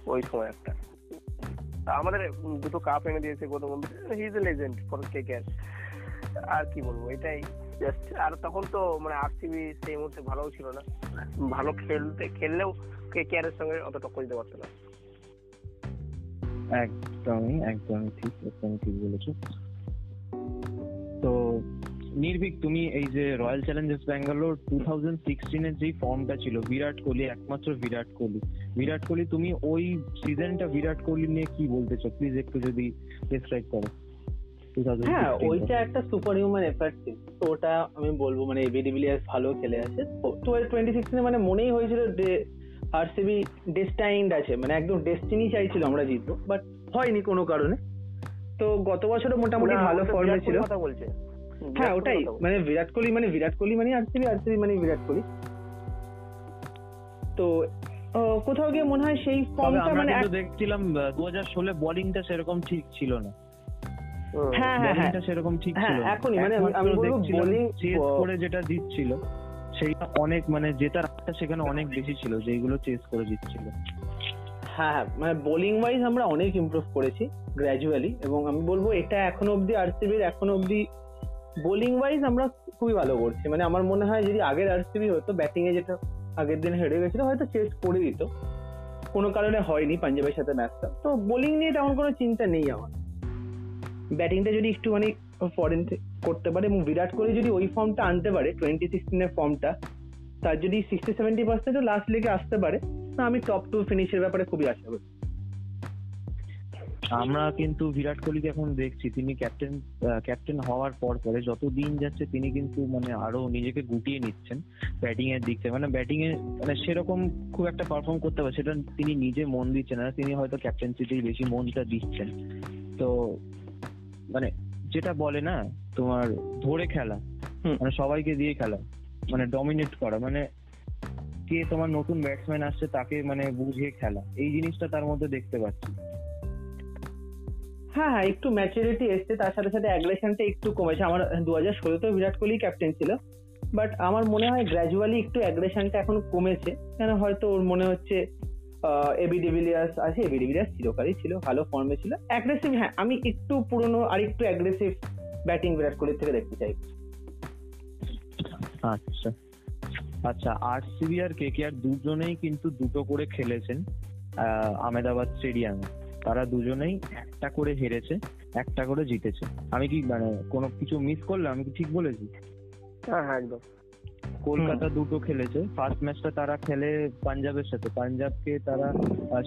ওই সময় একটা। আমাদের দুটো কাপ এনে দিয়েছে Gautam Gambhir. He is a legend for কে আর কি বলব এটাই। আর তখন তো মানে আরসিবি সেই মুহূর্তে ভালোও ছিল না। ভালো খেলতে, খেললেও কে কে এর সঙ্গে অত টক্কর দিতে পারতো না।
একদমই একদমই ঠিক একদমই ঠিক বলেছ। তো নির্ভীক, তুমি এই যে Royal Challengers Bangalore two thousand সিক্সটিনের যেই ফর্মটা ছিল, বিরাট কোহলি, একমাত্র বিরাট কোহলি। বিরাট কোহলি, তুমি ওই সিজনটা বিরাট কোহলি নিয়ে কি বলতে চাও? প্লিজ একটু যদি ডিসক্রাইব করো। 2016
হ্যাঁ ওইটা একটা সুপার হিউম্যান এফার্ট ছিল। তো ওটা আমি বলব মানে এবি ডিভিলিয়ার্স ভালো খেলে আছে। তো টোয়েন্টি সিক্সটিনে মানে মনেই হয়েছিল যে আরসিবি ডেস্টাইন্ড আছে মানে একদম ডেস্টিনি চাইছিল আমরা জিতবো বাট হয়নি কোনো কারণে। তো গত বছরও মোটামুটি ভালো ফর্মে
বিরাট
ছিল।
কথা বলছে।
হ্যাঁ ওটাই। মানে বিরাট কোহলি মানে বিরাট কোহলি মানে আরসিবি আরসিবি মানে বিরাট কোহলি। তো কোথাও গিয়ে মনে হয় সেই ফর্মটা মানে
দেখছিলাম দু হাজার ষোলো বোলিংটা সেরকম ঠিক ছিল না।
হ্যাঁ হ্যাঁ হ্যাঁ।
সেরকম ঠিক ছিল
এখনই মানে আমি- আমি বলব
দেখছিলাম চেস করে যেটা জিতছিল সেইটা অনেক মানে জেতার আশা সেখানে অনেক বেশি ছিল যেগুলো চেস করে জিতছিল।
হ্যাঁ হ্যাঁ মানে বোলিং ওয়াইজ আমরা অনেক ইমপ্রুভ করেছি গ্র্যাজুয়ালি এবং আমি বলব এটা এখনও অব্দি আরসিবির এখনও অব্দি বোলিং ওয়াইজ আমরা খুবই ভালো করছি। মানে আমার মনে হয় যদি আগের আরসিবি হতো ব্যাটিং এ যেটা আগের দিন হেরে গেছিল হয়তো চেস করে দিত। কোনো কারণে হয়নি পাঞ্জাবের সাথে ম্যাচটা তো বোলিং নিয়ে তেমন কোনো চিন্তা নেই আমার। ব্যাটিংটা যদি একটুখানি ফরেন করতে পারে এবং বিরাট কোহলি যদি ওই ফর্মটা আনতে পারে টোয়েন্টি সিক্সটিনের ফর্মটা তার যদি সিক্সটি সেভেন্টি পার্সেন্টও লাস্ট লেগে আসতে পারে, তো আমি টপ টু ফিনিশের ব্যাপারে খুবই আশাবাদী
আমরা কিন্তু বিরাট কোহলিকে এখন দেখছি, তিনি ক্যাপ্টেন ক্যাপ্টেন হওয়ার পর পরে যত দিন যাচ্ছে তিনি কিন্তু মানে আরও নিজেকে গুটিয়ে নিচ্ছেন ব্যাটিং এর দিক থেকে। মানে ব্যাটিং এ মানে সেরকম খুব একটা পারফর্ম করতে পারে, সেটা তিনি নিজে মন দিচ্ছেন না, তিনি হয়তো ক্যাপ্টেন্সিতেই বেশি মনটা দিচ্ছেন। তো মানে যেটা বলে না তোমার ধরে খেলা। মানে সবাইকে দিয়ে খেলা। মানে ডমিনেট করা। মানে কে তোমার নতুন ব্যাটসম্যান আসছে তাকে মানে বুঝিয়ে খেলা। এই জিনিসটা তার মধ্যে দেখতে পাচ্ছি।
হ্যাঁ হ্যাঁ একটু ম্যাচুরিটি এসছে তার সাথে সাথে অ্যাগ্রেশনটা একটু কমেছে। আমার দু হাজার ষোলোতেও বিরাট কোহলি ক্যাপ্টেন ছিল। বাট আমার মনে হয় গ্র্যাজুয়ালি একটু অ্যাগ্রেশনটা এখন কমেছে। কেন হয়তো ওর মনে হচ্ছে এবি ডিভিলিয়ার্স আছে এবি ডিভিলিয়ার্স চিরকালই ছিল ভালো ফর্মে ছিল। অ্যাগ্রেসিভ হ্যাঁ আমি একটু পুরনো আর একটু অ্যাগ্রেসিভ ব্যাটিং বিরাট কোহলির থেকে দেখতে চাই।
আচ্ছা। আচ্ছা আরসিবি আর কেকেআর দুজনেই কিন্তু দুটো করে খেলেছেন আহ, আহমেদাবাদ স্টেডিয়ামে। তারা দুজনেই একটা করে হেরেছে একটা করে জিতেছে। আমি কি মানে কোনো কিছু মিস করলাম? আমি কি ঠিক বলেছি?
হ্যাঁ হ্যাঁ একদম।
কলকাতা দুটো খেলেছে। ফার্স্ট ম্যাচটা তারা খেলে পাঞ্জাবের সাথে। পাঞ্জাবকে তারা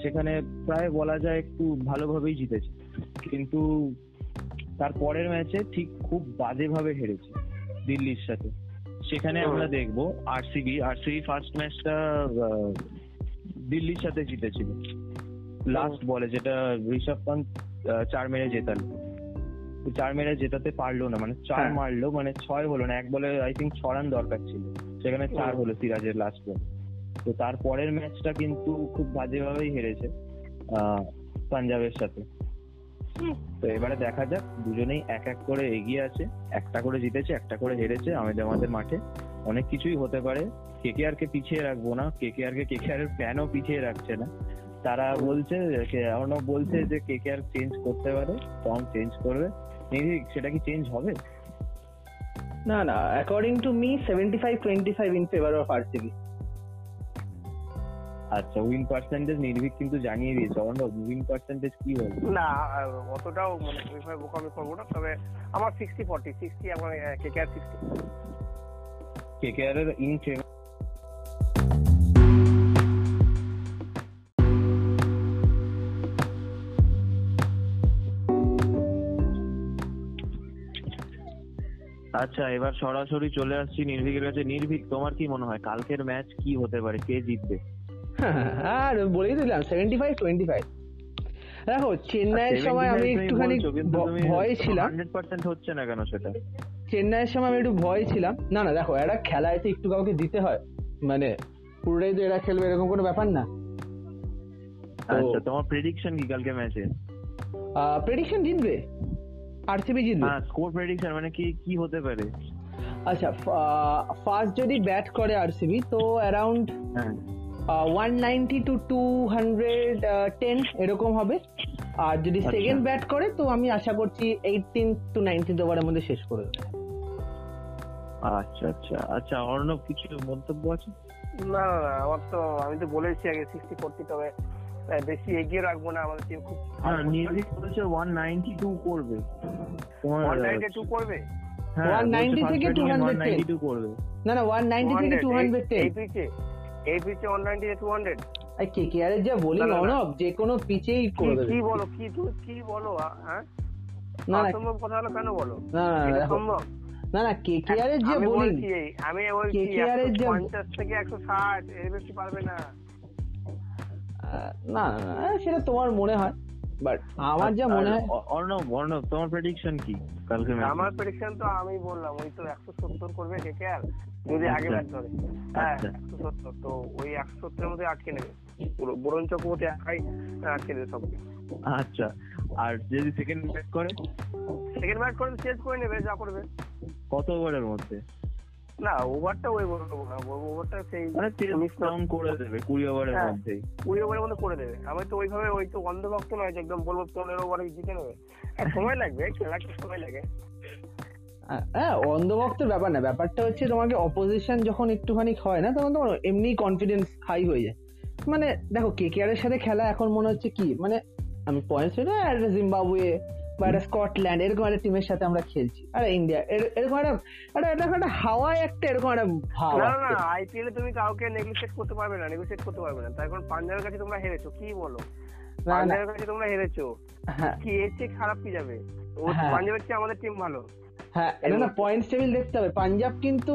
সেখানে প্রায় বলা যায় একটু ভালোভাবেই জিতেছে। কিন্তু তার পরের ম্যাচে ঠিক খুব বাজেভাবে হেরেছে দিল্লির সাথে। সেখানে আমরা দেখব আরসিবি আরসিবি ফার্স্ট ম্যাচটা দিল্লির সাথে জিতেছিল। লাস্ট বলে যেটা ঋষভ পান্ত চার মেরে জেতালো। চার মেরে জেতাতে পারল না মানে চার
হ্যাঁ।
মারলো মানে ছয় হলো না এক বলে আই থিঙ্ক ছ রান দরকার ছিল সেখানে চার। হলো সিরাজের লাস্ট বল তো তার পরের ম্যাচটা কিন্তু খুব বাজেভাবেই হেরেছে আহ, পাঞ্জাবের সাথে। তো এবারে দেখা যাক দুজনেই এক এক করে এগিয়ে আছে একটা করে জিতেছে একটা করে হেরেছে আমাদের আমাদের মাঠে। অনেক কিছুই হতে পারে। কেকেআর কে পিছিয়ে রাখব না কেকেআর কে কেকেআর এর ফ্যানও পিছিয়ে রাখছে না। তারা বলছে কে- অর্ণব বলছে যে কে কে আর চেঞ্জ করতে পারে ফর্ম চেঞ্জ করবে। নির্ভীক সেটা কি চেঞ্জ হবে?
না না according to me seventy five twenty five in favour of RCB
আচ্ছা উইন পার্সেন্টেজ নির্ভীক কিন্তু জানিয়ে দিয়েছে। অর্ণব উইন পার্সেন্টেজ কি হবে?
না অতটাও মানে ওইভাবে বোকামি করব না তবে আমার সিক্সটি ফর্টি সিক্সটি আমার কে কে আর সিক্সটি
কে কে আর এর ইন ফেভার আচ্ছা এবার সরাসরি চলে আসছি নির্ভীকের কাছে। নির্ভীক তোমার কি মনে হয় কালকের ম্যাচ কি হতে পারে? কে জিতবে?
আর বলেই দিলাম সেভেন্টি ফাইভ টোয়েন্টি ফাইভ দেখো চেন্নাইয়ের সময় আমি একটুখানি ভয়ে ছিলাম।
হচ্ছে না কেন সেটা?
চেন্নাইয়ের সময় আমি একটু ভয় ছিলাম। না না দেখো একটা খেলায় তো একটু কাউকে দিতে হয়। মানে পুরোটাই তো এরা খেলবে এরকম কোনো ব্যাপার না।
আচ্ছা তোমার প্রেডিকশন কি কালকে ম্যাচে?
প্রেডিকশন জিতবে। আরসিবি জিতবে?
হ্যাঁ স্কোর প্রেডিকশন মানে কি কি হতে পারে?
আচ্ছা ফার্স্ট যদি ব্যাট করে আরসিবি তো around one ninety to two hundred ten এরকম হবে। আর যদি
আচ্ছা।
সেকেন্ড ব্যাট করে তো আমি আশা করছি এইটিন টু নাইনটিন ওভারের মধ্যে শেষ করে দেবে।
আচ্ছা আচ্ছা। আচ্ছা অর্ণব কিছু মন্তব্য আছে?
না না আমার তো আমি তো বলেছি আগে সিক্সটি ফোরটি তবে বেশি এগিয়ে রাখব না আমাদের টিম খুব
হ্যাঁ নির্ভীক বলেছে ওয়ান করবে। তোমার
ওয়ান নাইনটি টু করবে?
হ্যাঁ,
190 থেকে 210
করবে।
না না ওয়ান নাইনটি থেকে টু হান্ড্রেড টেন
এই পিচে এই পিচে ওয়ান নাইনটি টু হান্ড্রেড
কে কে আর যা বলি। অনব যে কোনো পিচেই করে দেবে
কি বলো কি তুমি কি বলো হ্যাঁ?
না
অসম্ভব কথা হলো কেন বলো?
না না,
সম্ভব
না না কে কে আর যে
আমি
বলি।
বলছি এই, আমি বলছি
KKR এর যে-
পঞ্চাশ থেকে একশো ষাট এর বেশি পারবে না।
না না না সেটা তোমার মনে হয় বাট আমার যা মনে হয়
অর্ণব অর্ণব তোমার প্রেডিকশন কি কালকে
আমার প্রেডিকশন তো আমি বললাম ওই তো একশো সত্তর করবে কে আর যদি আগে
আচ্ছা।
ব্যাট ধরে। হ্যাঁ
আচ্ছা।
একশো সত্তর তো ওই একশো সত্তরের মধ্যে আটকে নেবে। পুরো বরুণ চক্রবর্তী একাই আটকে দেবে সবকে
আচ্ছা আর যদি সেকেন্ড ব্যাট করে?
সেকেন্ড ব্যাট করে চেঞ্জ করে নেবে যা করবে।
কত ওভারের মধ্যে?
না ওভারটা ওই বলব না ওভারটা সেই
মানে
মিস না
করে দেবে কুড়ি ওভারের
হ্যাঁ। কুড়ি ওভারের মধ্যে করে দেবে। আমি তো ওইভাবে ওই তো অন্ধভক্ত নয় যে একদম বলব পনেরো ওভারে জিতে নেবে। সময় লাগবে খেলা সময় লাগে।
হ্যাঁ অন্ধভক্তের ব্যাপার না ব্যাপারটা হচ্ছে তোমাকে অপোজিশন যখন একটুখানি হয় না তখন তোমার এমনি কনফিডেন্স হাই হয়ে যায়। মানে দেখো কে কে আর এর সাথে খেলা এখন মনে হচ্ছে কি? মানে আমি পয়েন্টস একটা জিম্বাবুয়ে বা একটা স্কটল্যান্ড এরকম একটা টিমের সাথে আমরা খেলছি। আর ইন্ডিয়া এরকম একটা এরকম একটা হাওয়ায় একটা এরকম একটা ভাব
না না আইপিএল তুমি কাউকে নেগোসিয়েট করতে পারবে না নেগোসিয়েট করতে পারবে না। তার কারণ পাঞ্জাবের কাছে তোমরা হেরেছো কি বলো? পাঞ্জাবের কাছে তোমরা হেরেছো।
হ্যাঁ।
কি এর চেয়ে খারাপ কি যাবে? ও
হ্যাঁ।
পাঞ্জাবের চেয়ে আমাদের টিম ভালো।
হ্যাঁ না না পয়েন্টস টেবিল দেখতে হবে। পাঞ্জাব কিন্তু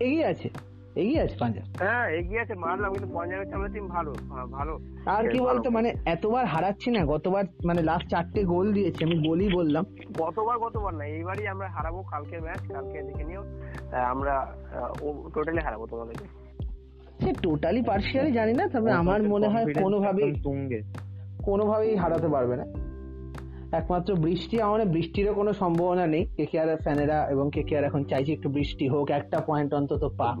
এগিয়ে আছে। এগিয়ে আছে পাঞ্জাব?
হ্যাঁ এগিয়ে আছে মারলাম কিন্তু পাঞ্জাবের আমাদের টিম ভালো হ্যাঁ, ভালো।
আর কি বলতো মানে এতবার হারাচ্ছি না গতবার মানে লাস্ট চারটে গোল দিয়েছি আমি গোলই বললাম।
গতবার গতবার না এইবারই আমরা হারাবো কালকের ম্যাচ কালকে দেখে নিও। আমরা টোটালি হারাবো তোমাদেরকে।
সে টোটালি পার্সিয়ালি জানি না তবে আমার মনে হয় কোনোভাবেই কোনোভাবেই হারাতে পারবে না। একমাত্র বৃষ্টি আমার বৃষ্টিরও কোনো সম্ভাবনা নেই। কেকেআর ফ্যানেরা এবং কেকেআর এখন চাইছে একটু বৃষ্টি হোক একটা পয়েন্ট অন্তত পা।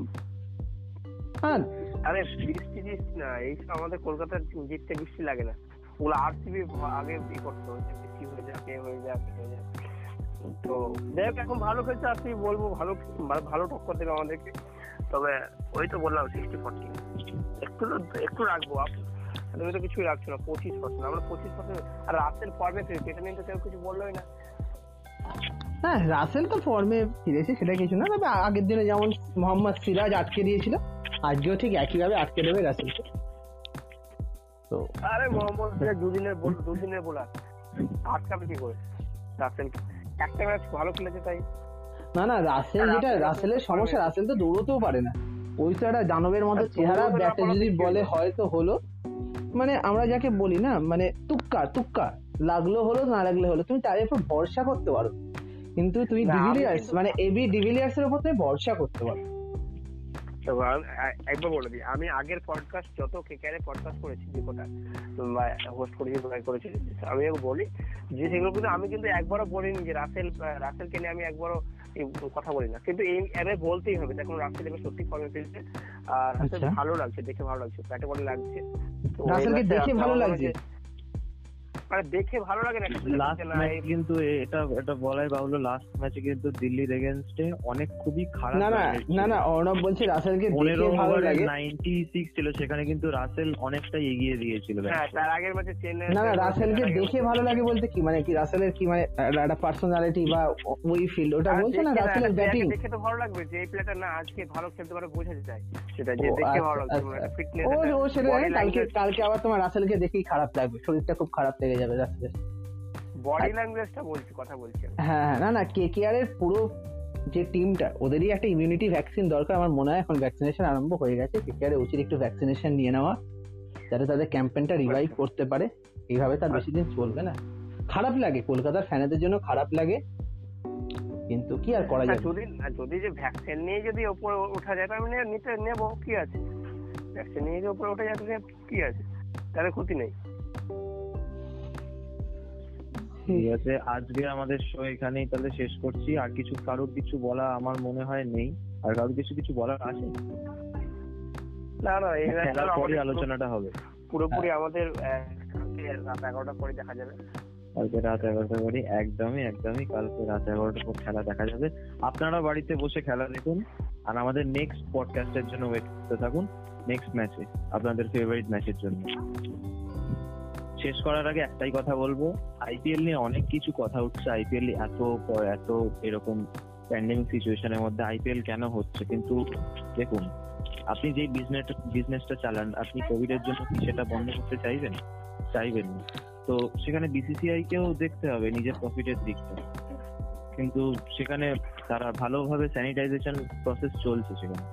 হ্যাঁ
আরে বৃষ্টি বৃষ্টি না এই আমাদের কলকাতার জিততে বৃষ্টি লাগে না। ওগুলো আরসিবি আগে ই করতো যে বৃষ্টি হয়ে যাক এ হয়ে যাক হয়ে যাক। তো দেখ এখন ভালো খেলছে আরসিবি বলব ভালো ভালো টক্কর দেবে আমাদেরকে। তবে ওই তো বললাম সিক্সটি ফর্টি একটু একটু রাখব তুমি তো কিছুই রাখছো না পঁচিশ পার্সেন্ট আমরা পঁচিশ পার্সেন্ট আর রাস্তের ফর্মে ফিরেছে এটা নিয়ে তো কেউ কিছু বললোই না।
হ্যাঁ রাসেল তো ফর্মে ফিরেছে সেটা কিছু না তবে আগের দিনে যেমন মোহাম্মদ সিরাজ আটকে দিয়েছিল আজকেও ঠিক একইভাবে আটকে দেবে রাসেলকে তো
আরে মোহাম্মদ দুদিনের বল দুদিনের বোলার। আটকাবে কি করে রাসেল? একটা ম্যাচ ভালো খেলেছে তাই।
না না রাসেল যেটা রাসেলের সমস্যা রাসেল তো দৌড়তেও পারে না। ওই তো একটা দানবের মতো চেহারা ব্যাটে যদি বলে? হয়তো হলো। মানে আমরা যাকে বলি না মানে তুক্কা তুক্কা। লাগল হলো না লাগলে হলো। তুমি তার উপর ভরসা করতে পারো। কিন্তু তুমি ডিভিলিয়ার্স মানে এবি ডিভিলিয়ার্স এর উপর তুমি ভরসা করতে পারো।
একবার বলে দিই আমি আগের পডকাস্ট যত কেকারে পডকাস্ট করেছি যে কটা হোস্ট করেছি করেছি আমি বলি যে সেগুলো কিন্তু আমি কিন্তু একবারও বলিনি যে রাসেল রাসেলকে নিয়ে আমি একবারও কথা বলি না কিন্তু এই এবার বলতেই হবে দেখুন রাসেল এবার সত্যি ফর্মে ফিরছে আর
আচ্ছা।
ভালো লাগছে দেখে ভালো লাগছে ব্যাটে বলে লাগছে
রাসেলকে দেখে ভালো লাগছে?
মানে দেখে ভালো লাগে না
লাস্ট ম্যাচ কিন্তু এটা এটা বলাই বাহুল্য লাস্ট ম্যাচে কিন্তু দিল্লির এগেনস্টে অনেক খুবই খারাপ
না না না না অর্ণব বলছে রাসেলকে দেখে ভালো লাগে।
নাইনটি সিক্স ছিল সেখানে কিন্তু রাসেল অনেকটাই এগিয়ে দিয়েছিল
হ্যাঁ তার আগের ম্যাচে চেন্নাই
না না রাসেলকে দেখে ভালো লাগে বলতে কি? মানে কি রাসেলের কি মানে একটা পার্সোনালিটি বা ওই ফিল্ড ওটা বলছো না রাসেলের ব্যাটিং
দেখে তো ভালো লাগবে যে এই প্লেয়ারটা না আজকে ভালো খেলতে পারে বোঝা যায়। সেটা যে দেখে
আচ্ছা,
ভালো লাগবে
আচ্ছা।
মানে ফিটনেস
ও ও সেটা কালকে কালকে আবার তোমার রাসেলকে দেখেই খারাপ লাগবে। শরীরটা খুব খারাপ লেগে যাবে রাসেলের
বডি ল্যাঙ্গুয়েজটা বলছি কথা বলছি
হ্যাঁ হ্যাঁ না না কে কে আর এর পুরো যে টিমটা ওদেরই একটা ইমিউনিটি ভ্যাকসিন দরকার আমার মনে হয় এখন ভ্যাকসিনেশন আরম্ভ হয়ে গেছে। কে কে আর উচিত একটু ভ্যাকসিনেশন নিয়ে নেওয়া যাতে তাদের ক্যাম্পেনটা রিভাইভ
আচ্ছা।
করতে পারে। এইভাবে তার বেশি দিন চলবে না। খারাপ লাগে কলকাতার ফ্যানেদের জন্য খারাপ লাগে। কিন্তু কি আর করা যাবে
যদি যদি যে ভ্যাকসিন নিয়ে যদি ওপরে ওঠা যায় আমি নিতে নেব কি আছে? ভ্যাকসিন নিয়ে যদি ওপরে ওঠা যায় কি আছে? তাহলে ক্ষতি নেই।
ঠিক আছে আজকে আমাদের শো এখানেই তাহলে শেষ করছি। আর কিছু কারোর কিছু বলা আমার মনে হয় নেই। আর কারোর কিছু কিছু বলার আছে?
না না
খেলার পরই
আমাদের
আলোচনাটা হবে।
পুরোপুরি আমাদের কালকে রাত এগারোটা পরে দেখা যাবে।
কালকে রাত এগারোটা করে একদমই একদমই কালকে রাত এগারোটার পর খেলা দেখা যাবে। আপনারা বাড়িতে বসে খেলা দেখুন। আর আমাদের নেক্সট পডকাস্টের জন্য ওয়েট করতে থাকুন। নেক্সট ম্যাচে আপনাদের ফেভারিট ম্যাচের জন্য। শেষ করার আগে একটাই কথা বলব আইপিএল নিয়ে অনেক কিছু কথা উঠছে। আইপিএল এত এত এরকম প্যান্ডেমিক সিচুয়েশনের মধ্যে আইপিএল কেন হচ্ছে? কিন্তু দেখুন আপনি যে বিজনেস বিজনেসটা চালান আপনি কোভিড এর জন্য কি সেটা বন্ধ করতে চাইবেন? চাইবেন না। তো সেখানে বিসিসিআই কেও দেখতে হবে নিজের প্রফিটের দিকটা কিন্তু সেখানে তারা ভালোভাবে স্যানিটাইজেশন প্রসেস চলছে সেখানে।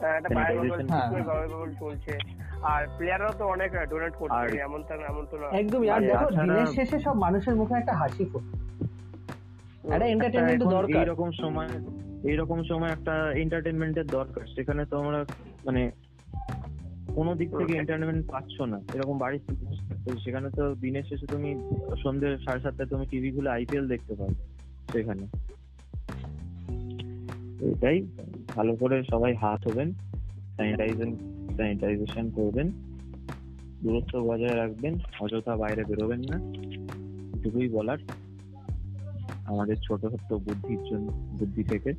হ্যাঁ।
চলছে। আর প্লেয়াররাও তো অনেক ডোনেট করছে এমন তো এমন তো না।
একদমই আর
আর
দেখো দিনের শেষে সব মানুষের মুখে একটা হাসি ফোটে। একটা এন্টারটেনমেন্ট
এখন
দরকার।
এইরকম সময় এইরকম সময় একটা এন্টারটেনমেন্টের দরকার। সেখানে তো আমরা মানে কোনো দিক থেকে এন্টারটেনমেন্ট পাচ্ছ না। এরকম হয়। সেখানে তো দিনের শেষে তুমি সন্ধ্যে সাড়ে সাতটায় তুমি টিভি খুলে আইপিএল দেখতে পাবে সেখানে। এটাই ভালো করে সবাই হাত হবেন স্যানিটাইজেশন স্যানিটাইজেশন করবেন দূরত্ব বজায় রাখবেন অযথা বাইরে বেরোবেন না। এটুকুই বলার আমাদের ছোট ছোট্ট বুদ্ধির জন্য বুদ্ধি থেকে।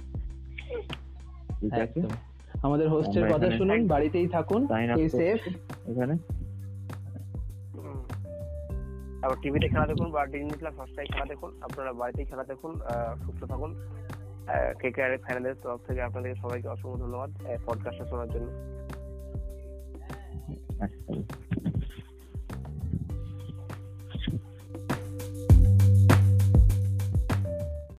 ঠিক আছে?
আমাদের হোস্টের কথা শুনুন বাড়িতেই থাকুন সেফ
এখানে।
তারপর টিভিতে খেলা দেখুন বা ডিজনি প্লাস হটস্টারে খেলা দেখুন আপনারা বাড়িতেই খেলা দেখুন আহ, সুস্থ থাকুন। কে কে আর ফ্যানদের তরফ থেকে আপনাদের সবাইকে অসংখ্য ধন্যবাদ পডকাস্টটা শোনার জন্য।
আচ্ছা